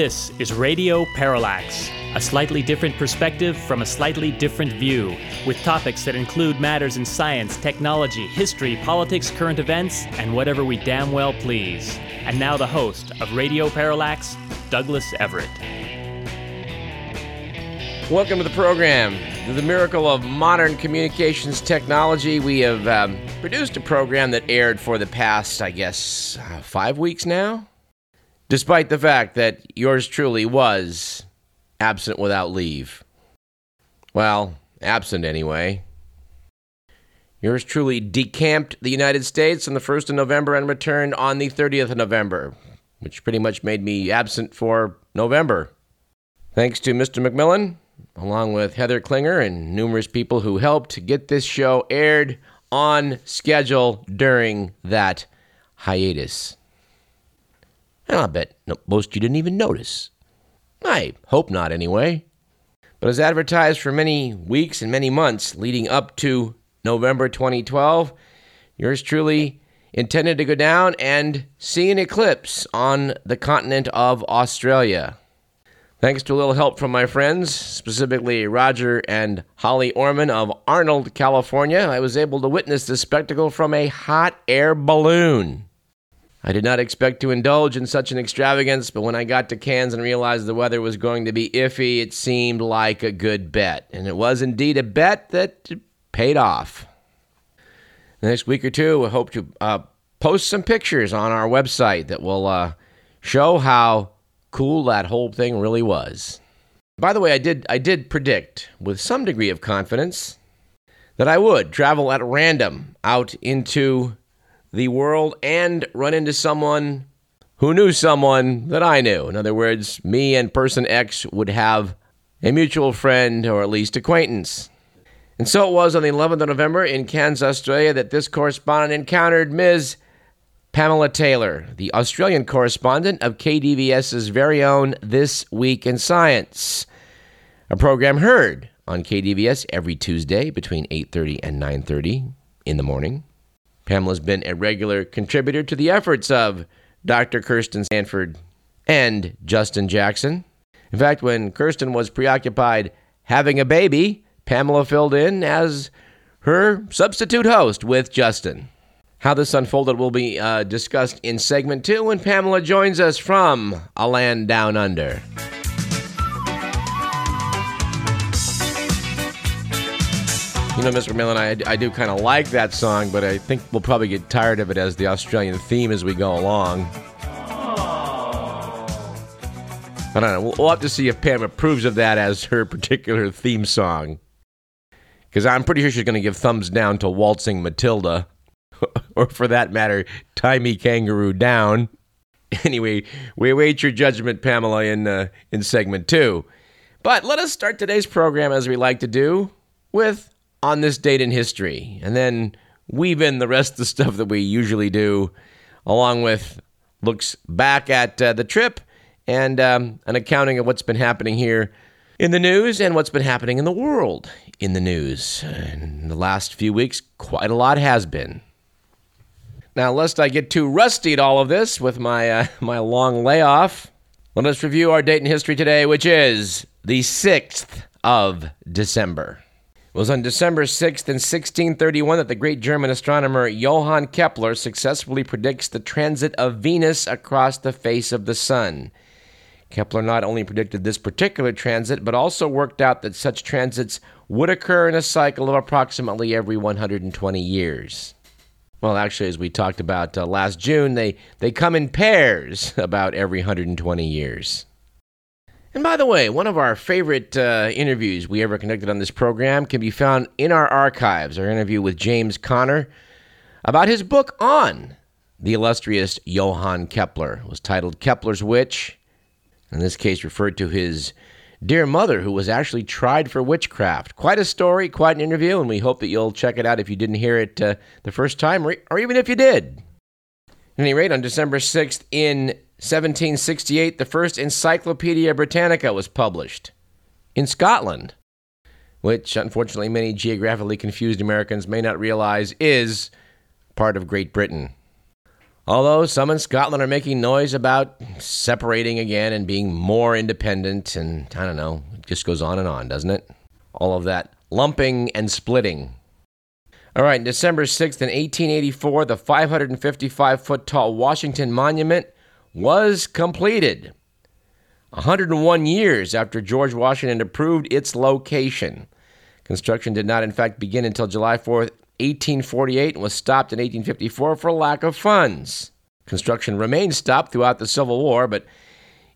This is Radio Parallax, a slightly different perspective from a slightly different view, with topics that include matters in science, technology, history, politics, current events, and whatever we damn well please. And now the host of Radio Parallax, Douglas Everett. Welcome to the program. The miracle of modern communications technology, we have um, produced a program that aired for the past, I guess, uh, five weeks now despite the fact that yours truly was absent without leave. Well, absent anyway. Yours truly decamped the United States on the 1st of November and returned on the 30th of November, which pretty much made me absent for November. Thanks to Mr. McMillan, along with Heather Klinger and numerous people who helped get this show aired on schedule during that hiatus. And I'll bet most you didn't even notice. I hope not, anyway. But as advertised for many weeks and many months leading up to November 2012, yours truly intended to go down and see an eclipse on the continent of Australia. Thanks to a little help from my friends, specifically Roger and Holly Orman of Arnold, California, I was able to witness this spectacle from a hot air balloon. I did not expect to indulge in such an extravagance, but when I got to Cairns and realized the weather was going to be iffy, it seemed like a good bet. And it was indeed a bet that paid off. The next week or two, I hope to uh, post some pictures on our website that will uh, show how cool that whole thing really was. By the way, I did I did predict with some degree of confidence that I would travel at random out into the world and run into someone who knew someone that I knew. In other words, me and person X would have a mutual friend or at least acquaintance. And so it was on the 11th of November in Cairns, Australia, that this correspondent encountered Ms. Pamela Taylor, the Australian correspondent of KDVS's very own This Week in Science, a program heard on KDVS every Tuesday between 8:30 and 9:30 in the morning. Pamela's been a regular contributor to the efforts of Dr. Kirsten Sanford and Justin Jackson. In fact, when Kirsten was preoccupied having a baby, Pamela filled in as her substitute host with Justin. How this unfolded will be uh, discussed in segment two when Pamela joins us from A Land Down Under. You know, Mr. Millen, I, I do kind of like that song, but I think we'll probably get tired of it as the Australian theme as we go along. I don't know. We'll, we'll have to see if Pam approves of that as her particular theme song. Because I'm pretty sure she's going to give thumbs down to Waltzing Matilda, or for that matter, Tie Me Kangaroo Down. Anyway, we await your judgment, Pamela, in, uh, in segment two. But let us start today's program as we like to do with on this date in history, and then weave in the rest of the stuff that we usually do, along with looks back at uh, the trip and um, an accounting of what's been happening here in the news and what's been happening in the world in the news. In the last few weeks, quite a lot has been. Now, lest I get too rusty at all of this with my uh, my long layoff, let us review our date in history today, which is the 6th of December. It was on December 6th in 1631 that the great German astronomer Johann Kepler successfully predicts the transit of Venus across the face of the Sun. Kepler not only predicted this particular transit, but also worked out that such transits would occur in a cycle of approximately every 120 years. Well, actually, as we talked about uh, last June, they, they come in pairs about every 120 years. And by the way, one of our favorite uh, interviews we ever conducted on this program can be found in our archives. Our interview with James Connor about his book on the illustrious Johann Kepler it was titled Kepler's Witch. In this case, referred to his dear mother, who was actually tried for witchcraft. Quite a story, quite an interview, and we hope that you'll check it out if you didn't hear it uh, the first time, or, or even if you did. At any rate, on December 6th in 1768, the first Encyclopedia Britannica was published in Scotland, which unfortunately many geographically confused Americans may not realize is part of Great Britain. Although some in Scotland are making noise about separating again and being more independent, and I don't know, it just goes on and on, doesn't it? All of that lumping and splitting. All right, December 6th, in 1884, the 555 foot tall Washington Monument was completed. 101 years after George Washington approved its location. Construction did not, in fact, begin until July 4, 1848, and was stopped in 1854 for lack of funds. Construction remained stopped throughout the Civil War, but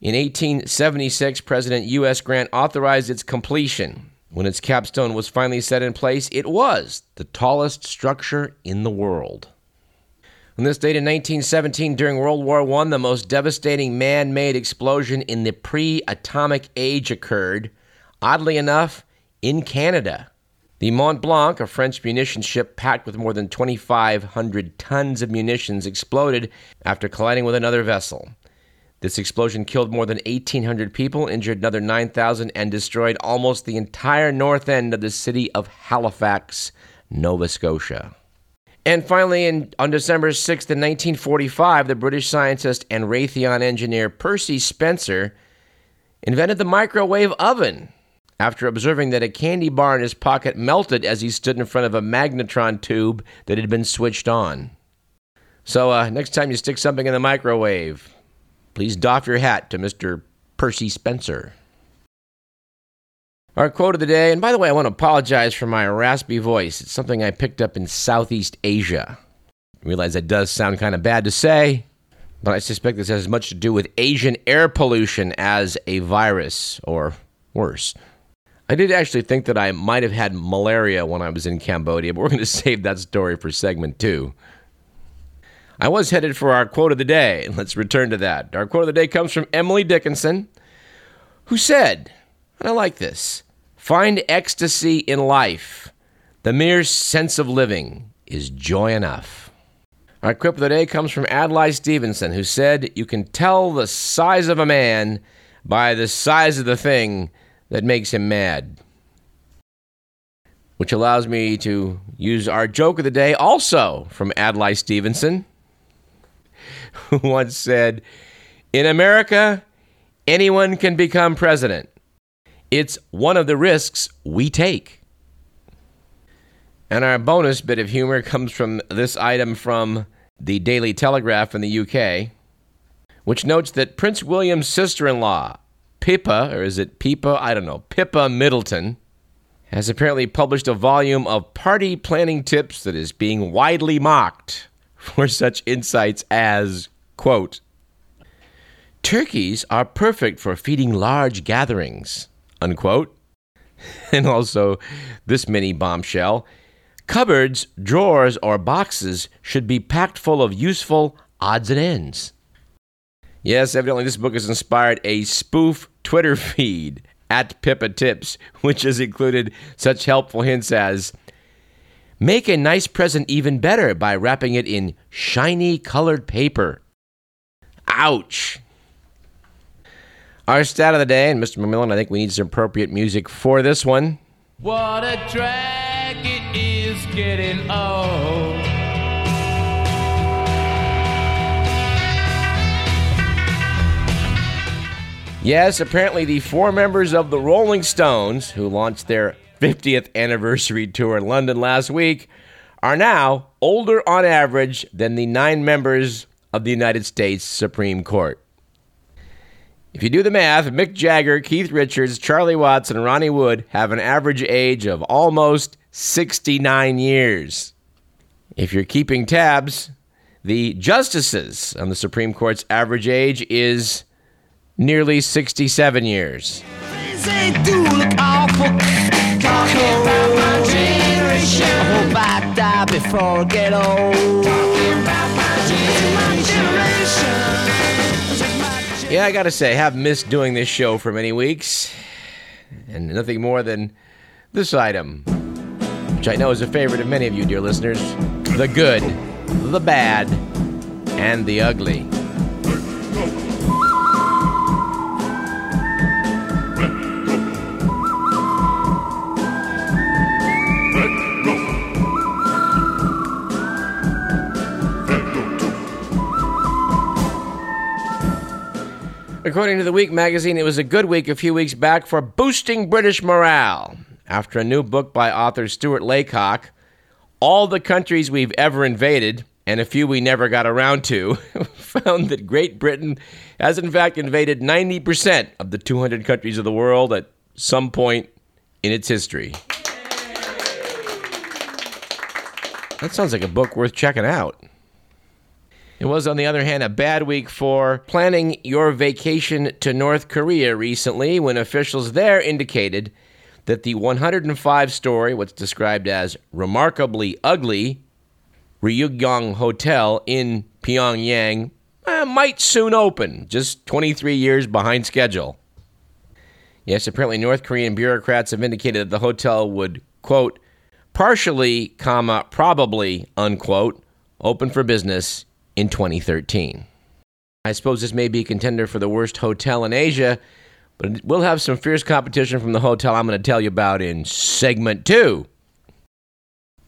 in 1876, President U.S. Grant authorized its completion. When its capstone was finally set in place, it was the tallest structure in the world. On this date in 1917, during World War I, the most devastating man made explosion in the pre atomic age occurred, oddly enough, in Canada. The Mont Blanc, a French munition ship packed with more than 2,500 tons of munitions, exploded after colliding with another vessel. This explosion killed more than 1,800 people, injured another 9,000, and destroyed almost the entire north end of the city of Halifax, Nova Scotia. And finally, in, on December 6th, in 1945, the British scientist and Raytheon engineer Percy Spencer invented the microwave oven after observing that a candy bar in his pocket melted as he stood in front of a magnetron tube that had been switched on. So, uh, next time you stick something in the microwave, please doff your hat to Mr. Percy Spencer. Our quote of the day, and by the way, I want to apologize for my raspy voice. It's something I picked up in Southeast Asia. I realize that does sound kind of bad to say, but I suspect this has as much to do with Asian air pollution as a virus, or worse. I did actually think that I might have had malaria when I was in Cambodia, but we're going to save that story for segment two. I was headed for our quote of the day. Let's return to that. Our quote of the day comes from Emily Dickinson, who said, and I like this. Find ecstasy in life. The mere sense of living is joy enough. Our quip of the day comes from Adlai Stevenson, who said, You can tell the size of a man by the size of the thing that makes him mad. Which allows me to use our joke of the day also from Adlai Stevenson, who once said, In America, anyone can become president. It's one of the risks we take. And our bonus bit of humor comes from this item from the Daily Telegraph in the UK, which notes that Prince William's sister in law, Pippa, or is it Pippa? I don't know, Pippa Middleton, has apparently published a volume of party planning tips that is being widely mocked for such insights as, quote, Turkeys are perfect for feeding large gatherings unquote. And also, this mini bombshell cupboards, drawers, or boxes should be packed full of useful odds and ends. Yes, evidently, this book has inspired a spoof Twitter feed at Pippa Tips, which has included such helpful hints as make a nice present even better by wrapping it in shiny colored paper. Ouch! Our stat of the day, and Mr. McMillan, I think we need some appropriate music for this one. What a drag it is getting old. Yes, apparently the four members of the Rolling Stones, who launched their 50th anniversary tour in London last week, are now older on average than the nine members of the United States Supreme Court. If you do the math, Mick Jagger, Keith Richards, Charlie Watts, and Ronnie Wood have an average age of almost 69 years. If you're keeping tabs, the justices on the Supreme Court's average age is nearly 67 years. Yeah, I gotta say, I have missed doing this show for many weeks, and nothing more than this item, which I know is a favorite of many of you, dear listeners the good, the bad, and the ugly. According to the Week magazine, it was a good week a few weeks back for boosting British morale. After a new book by author Stuart Laycock, All the Countries We've Ever Invaded, and a few we never got around to, found that Great Britain has in fact invaded 90% of the 200 countries of the world at some point in its history. That sounds like a book worth checking out. It was, on the other hand, a bad week for planning your vacation to North Korea recently when officials there indicated that the 105 story, what's described as remarkably ugly, Ryugyong Hotel in Pyongyang eh, might soon open, just 23 years behind schedule. Yes, apparently North Korean bureaucrats have indicated that the hotel would, quote, partially, comma, probably, unquote, open for business in 2013. I suppose this may be a contender for the worst hotel in Asia, but we'll have some fierce competition from the hotel I'm going to tell you about in segment two.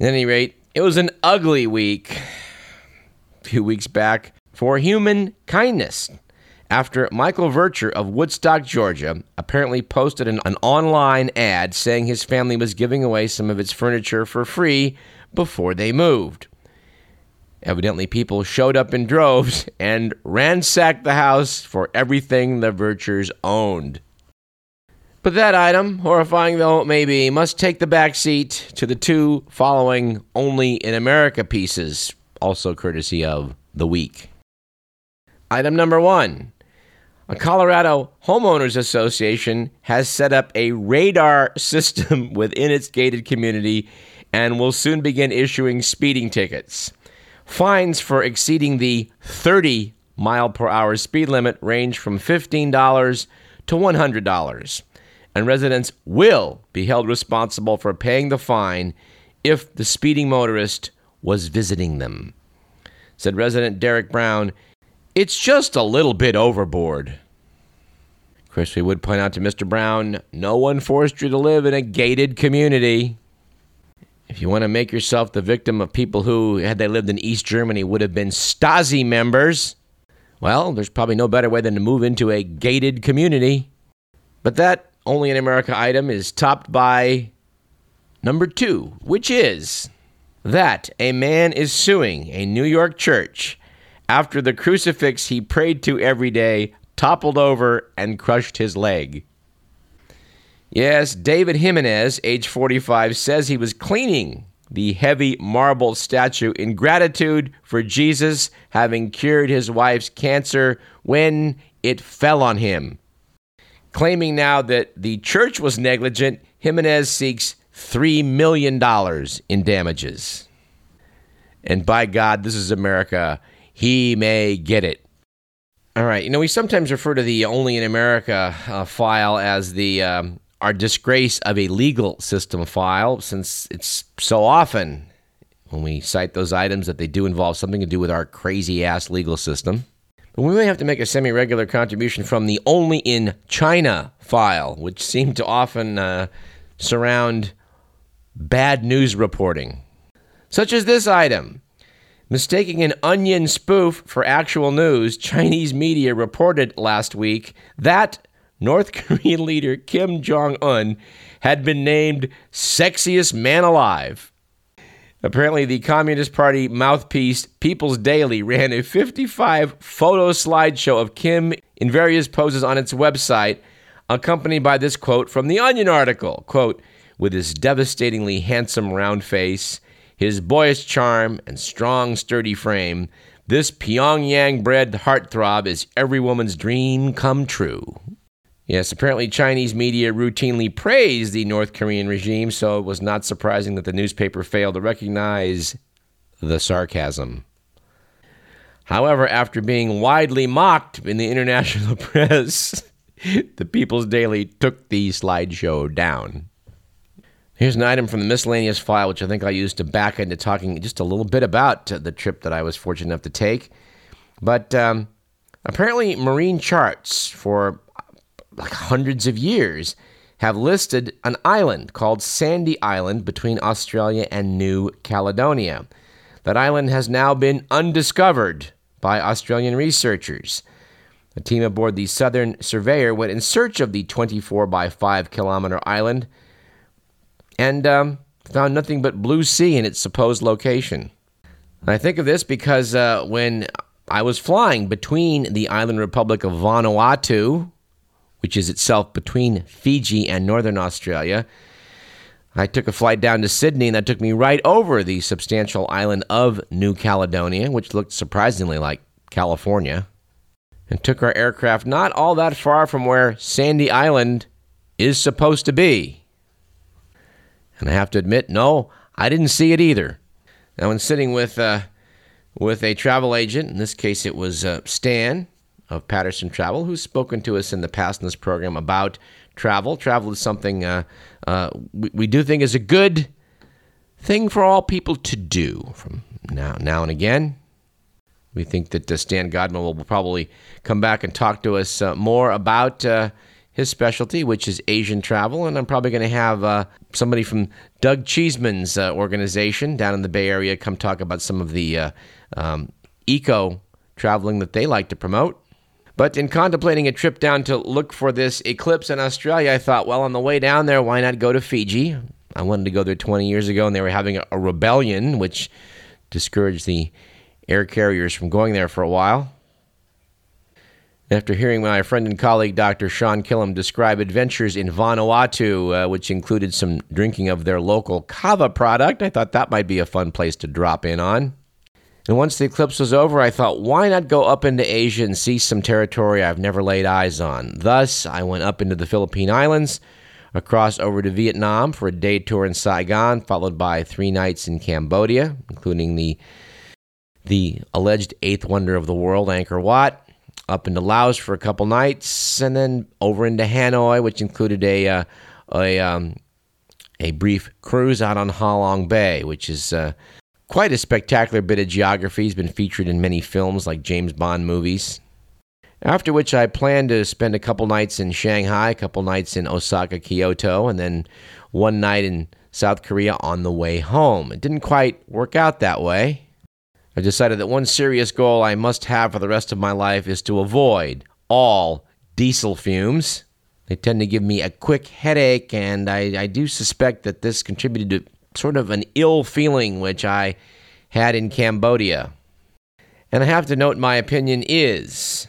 At any rate, it was an ugly week a few weeks back for human kindness after Michael Vercher of Woodstock, Georgia, apparently posted an, an, online ad saying his family was giving away some of its furniture for free before they moved. Evidently, people showed up in droves and ransacked the house for everything the Verchers owned. But that item, horrifying though it may be, must take the back seat to the two following Only in America pieces, also courtesy of The Week. Item number one a Colorado Homeowners Association has set up a radar system within its gated community and will soon begin issuing speeding tickets. Fines for exceeding the 30 mile per hour speed limit range from $15 to $100, and residents will be held responsible for paying the fine if the speeding motorist was visiting them. Said resident Derek Brown, it's just a little bit overboard. Chris, we would point out to Mr. Brown no one forced you to live in a gated community. If you want to make yourself the victim of people who, had they lived in East Germany, would have been Stasi members, well, there's probably no better way than to move into a gated community. But that only in America item is topped by number two, which is that a man is suing a New York church after the crucifix he prayed to every day toppled over and crushed his leg. Yes, David Jimenez, age 45, says he was cleaning the heavy marble statue in gratitude for Jesus having cured his wife's cancer when it fell on him. Claiming now that the church was negligent, Jimenez seeks $3 million in damages. And by God, this is America. He may get it. All right. You know, we sometimes refer to the Only in America uh, file as the um, our disgrace of a legal system file, since it's so often when we cite those items that they do involve something to do with our crazy ass legal system. But we may have to make a semi regular contribution from the Only in China file, which seemed to often uh, surround bad news reporting, such as this item. Mistaking an onion spoof for actual news, Chinese media reported last week that North Korean leader Kim Jong un had been named sexiest man alive. Apparently, the Communist Party mouthpiece People's Daily ran a 55 photo slideshow of Kim in various poses on its website, accompanied by this quote from the Onion article quote, with his devastatingly handsome round face, his boyish charm, and strong, sturdy frame, this Pyongyang bred heartthrob is every woman's dream come true. Yes, apparently Chinese media routinely praised the North Korean regime, so it was not surprising that the newspaper failed to recognize the sarcasm. However, after being widely mocked in the international press, the People's Daily took the slideshow down. Here's an item from the miscellaneous file, which I think I'll use to back into talking just a little bit about the trip that I was fortunate enough to take. But um, apparently, marine charts for like hundreds of years, have listed an island called Sandy Island between Australia and New Caledonia. That island has now been undiscovered by Australian researchers. A team aboard the Southern Surveyor went in search of the 24 by 5 kilometer island and um, found nothing but blue sea in its supposed location. I think of this because uh, when I was flying between the island republic of Vanuatu, which is itself between Fiji and Northern Australia, I took a flight down to Sydney and that took me right over the substantial island of New Caledonia, which looked surprisingly like California and took our aircraft not all that far from where Sandy Island is supposed to be. And I have to admit, no, I didn't see it either. Now, when sitting with uh, with a travel agent, in this case it was uh, Stan of Patterson Travel, who's spoken to us in the past in this program about travel. Travel is something uh, uh we, we do think is a good thing for all people to do from now now and again. We think that uh, Stan Godman will probably come back and talk to us uh, more about uh, his specialty, which is Asian travel. And I'm probably going to have uh, somebody from Doug Cheeseman's uh, organization down in the Bay Area come talk about some of the uh, um, eco traveling that they like to promote. But in contemplating a trip down to look for this eclipse in Australia, I thought, well, on the way down there, why not go to Fiji? I wanted to go there 20 years ago, and they were having a, rebellion, which discouraged the air carriers from going there for a while. After hearing my friend and colleague Dr. Sean Killam describe adventures in Vanuatu, uh, which included some drinking of their local kava product, I thought that might be a fun place to drop in on. And once the eclipse was over, I thought, why not go up into Asia and see some territory I've never laid eyes on? Thus, I went up into the Philippine Islands, across over to Vietnam for a day tour in Saigon, followed by three nights in Cambodia, including the the alleged eighth wonder of the world, Angkor Wat, up into Laos for a couple nights, and then over into Hanoi, which included a uh, a um, a brief cruise out on Ha Long Bay, which is uh, quite a spectacular bit of geography. It's been featured in many films like James Bond movies. After which, I plan to spend a couple nights in Shanghai, a couple nights in Osaka, Kyoto, and then one night in South Korea on the way home. It didn't quite work out that way. I decided that one serious goal I must have for the rest of my life is to avoid all diesel fumes. They tend to give me a quick headache, and I, I do suspect that this contributed to sort of an ill feeling which I had in Cambodia. And I have to note my opinion is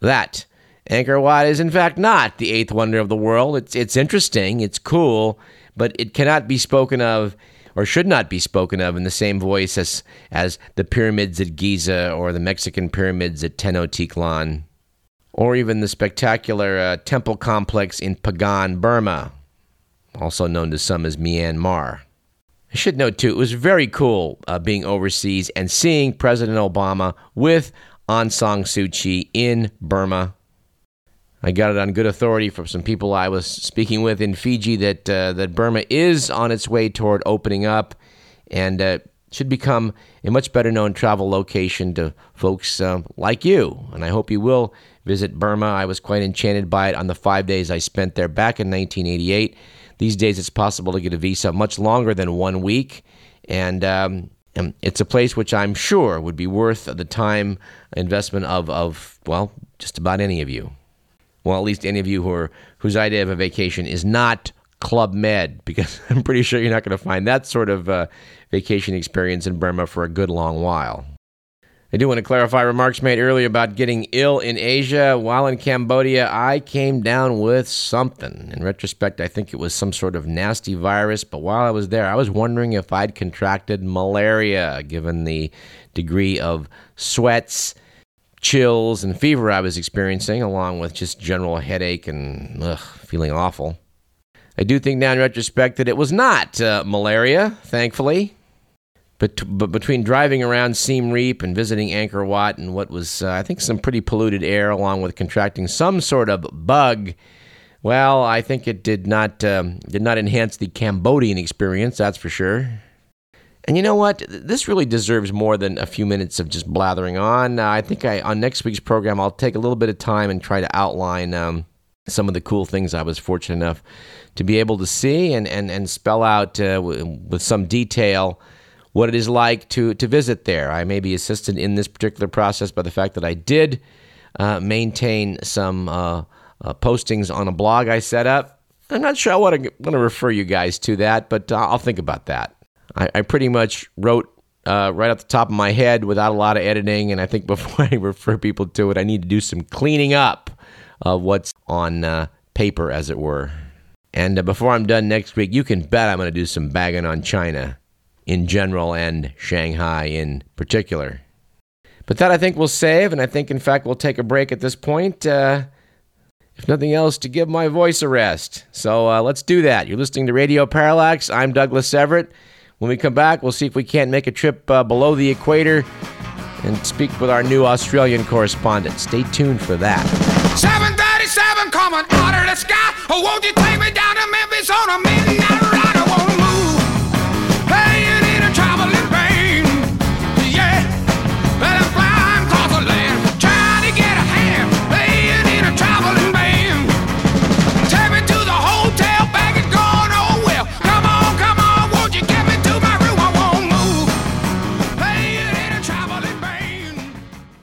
that Angkor Wat is in fact not the eighth wonder of the world. It's it's interesting, it's cool, but it cannot be spoken of or should not be spoken of in the same voice as, as the pyramids at Giza or the Mexican pyramids at Tenochtitlan, or even the spectacular uh, temple complex in Pagan, Burma, also known to some as Myanmar. I should note, too, it was very cool uh, being overseas and seeing President Obama with Aung San Suu Kyi in Burma I got it on good authority from some people I was speaking with in Fiji that uh, that Burma is on its way toward opening up, and uh, should become a much better known travel location to folks uh, like you. And I hope you will visit Burma. I was quite enchanted by it on the five days I spent there back in 1988. These days, it's possible to get a visa much longer than one week, and um, it's a place which I'm sure would be worth the time investment of, of well, just about any of you well, at least any of you who are whose idea of a vacation is not Club Med, because I'm pretty sure you're not going to find that sort of uh, vacation experience in Burma for a good long while. I do want to clarify remarks made earlier about getting ill in Asia. While in Cambodia, I came down with something. In retrospect, I think it was some sort of nasty virus, but while I was there, I was wondering if I'd contracted malaria, given the degree of sweats chills and fever I was experiencing, along with just general headache and ugh, feeling awful. I do think now in retrospect that it was not uh, malaria, thankfully. But, but between driving around Siem Reap and visiting Angkor Wat and what was, uh, I think, some pretty polluted air, along with contracting some sort of bug, well, I think it did not um, did not enhance the Cambodian experience. That's for sure. And you know what? This really deserves more than a few minutes of just blathering on. Uh, I think I, on next week's program, I'll take a little bit of time and try to outline um, some of the cool things I was fortunate enough to be able to see and, and, and spell out uh, w- with some detail what it is like to, to visit there. I may be assisted in this particular process by the fact that I did uh, maintain some uh, uh, postings on a blog I set up. I'm not sure I want to want to refer you guys to that, but uh, I'll think about that. I, I pretty much wrote uh, right off the top of my head without a lot of editing, and I think before I refer people to it, I need to do some cleaning up of what's on uh, paper, as it were. And uh, before I'm done next week, you can bet I'm going to do some bagging on China in general and Shanghai in particular. But that I think we'll save, and I think, in fact, we'll take a break at this point. Uh, if nothing else, to give my voice a rest. So uh, let's do that. You're listening to Radio Parallax. I'm Douglas Everett. When we come back, we'll see if we can't make a trip uh, below the equator and speak with our new Australian correspondent. Stay tuned for that. 737 coming out of the sky. Oh, won't you take me down to Memphis on a